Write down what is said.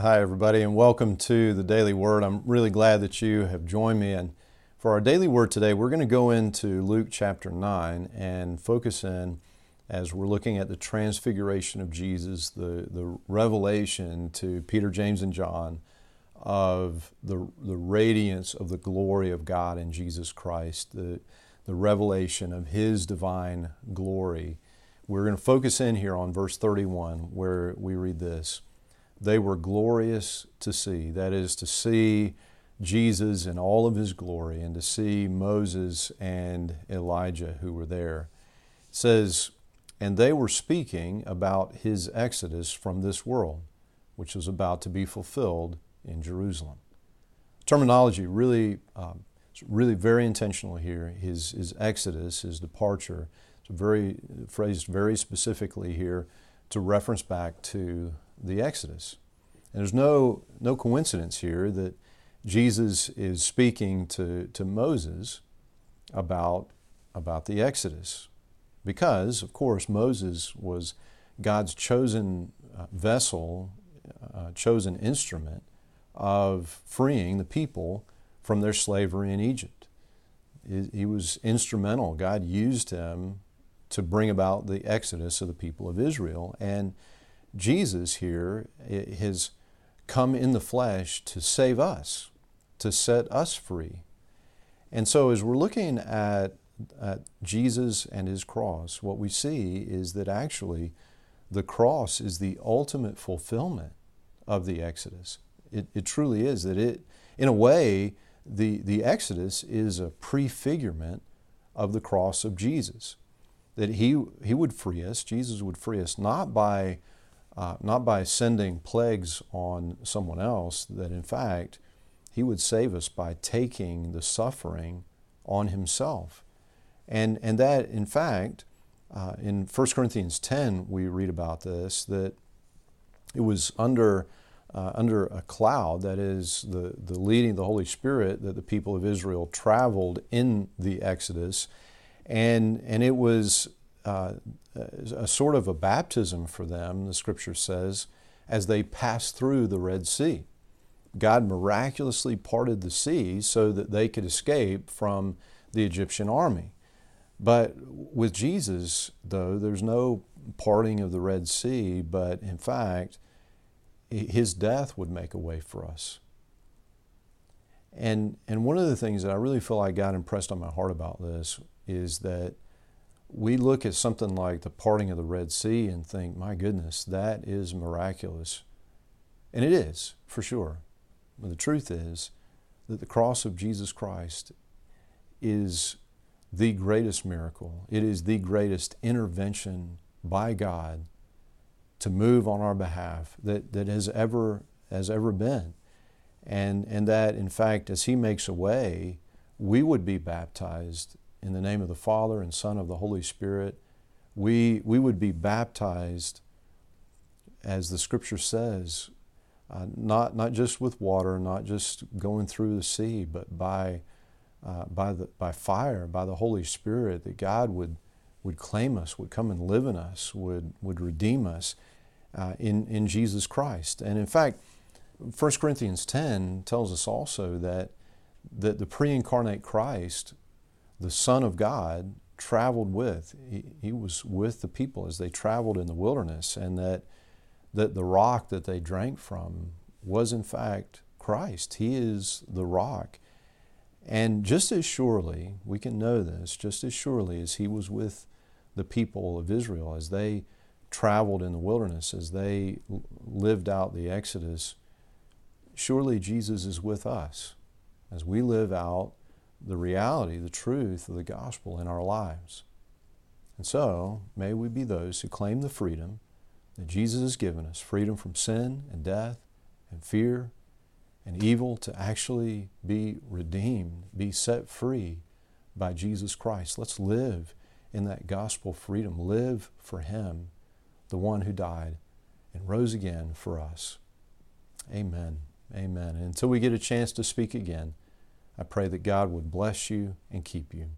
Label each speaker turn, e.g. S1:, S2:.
S1: Hi, everybody, and welcome to the Daily Word. I'm really glad that you have joined me. And for our Daily Word today, we're going to go into Luke chapter 9 and focus in as we're looking at the transfiguration of Jesus, the, the revelation to Peter, James, and John of the, the radiance of the glory of God in Jesus Christ, the, the revelation of His divine glory. We're going to focus in here on verse 31 where we read this they were glorious to see. That is, to see Jesus in all of his glory and to see Moses and Elijah who were there. It says, And they were speaking about his exodus from this world, which was about to be fulfilled in Jerusalem. Terminology really, um, really very intentional here. His, his exodus, his departure, it's very phrased very specifically here to reference back to the Exodus. And there's no, no coincidence here that Jesus is speaking to, to Moses about, about the Exodus. Because, of course, Moses was God's chosen uh, vessel, uh, chosen instrument of freeing the people from their slavery in Egypt. He was instrumental. God used him to bring about the exodus of the people of Israel. And Jesus here has come in the flesh to save us, to set us free. And so, as we're looking at, at Jesus and his cross, what we see is that actually the cross is the ultimate fulfillment of the Exodus. It, it truly is that it, in a way, the, the Exodus is a prefigurement of the cross of Jesus. That he, he would free us, Jesus would free us, not by uh, not by sending plagues on someone else, that in fact, He would save us by taking the suffering on Himself. And, and that, in fact, uh, in 1 Corinthians 10, we read about this that it was under, uh, under a cloud, that is, the, the leading of the Holy Spirit, that the people of Israel traveled in the Exodus. And, and it was uh, a sort of a baptism for them, the scripture says, as they passed through the Red Sea. God miraculously parted the sea so that they could escape from the Egyptian army. But with Jesus, though, there's no parting of the Red Sea, but in fact, his death would make a way for us. And, and one of the things that I really feel like God impressed on my heart about this is that we look at something like the parting of the Red Sea and think, my goodness, that is miraculous. And it is, for sure. But the truth is that the cross of Jesus Christ is the greatest miracle. It is the greatest intervention by God to move on our behalf that, that has ever has ever been. And, and that, in fact, as He makes a way, we would be baptized in the name of the Father and Son of the Holy Spirit, we, we would be baptized, as the Scripture says, uh, not, not just with water, not just going through the sea, but by, uh, by, the, by fire, by the Holy Spirit, that God would, would claim us, would come and live in us, would, would redeem us uh, in, in Jesus Christ. And in fact, 1 Corinthians 10 tells us also that, that the pre incarnate Christ the Son of God traveled with. He, he, was with the people as they traveled in the wilderness, and that, that the rock that they drank from was, in fact, Christ. He is the rock. And just as surely, we can know this, just as surely as He was with the people of Israel as they traveled in the wilderness, as they lived out the Exodus, surely Jesus is with us as we live out the reality, the truth of the gospel in our lives. And so, may we be those who claim the freedom that Jesus has given us freedom from sin and death and fear and evil to actually be redeemed, be set free by Jesus Christ. Let's live in that gospel freedom. Live for Him, the one who died and rose again for us. Amen. Amen. And until we get a chance to speak again, I pray that God would bless you and keep you.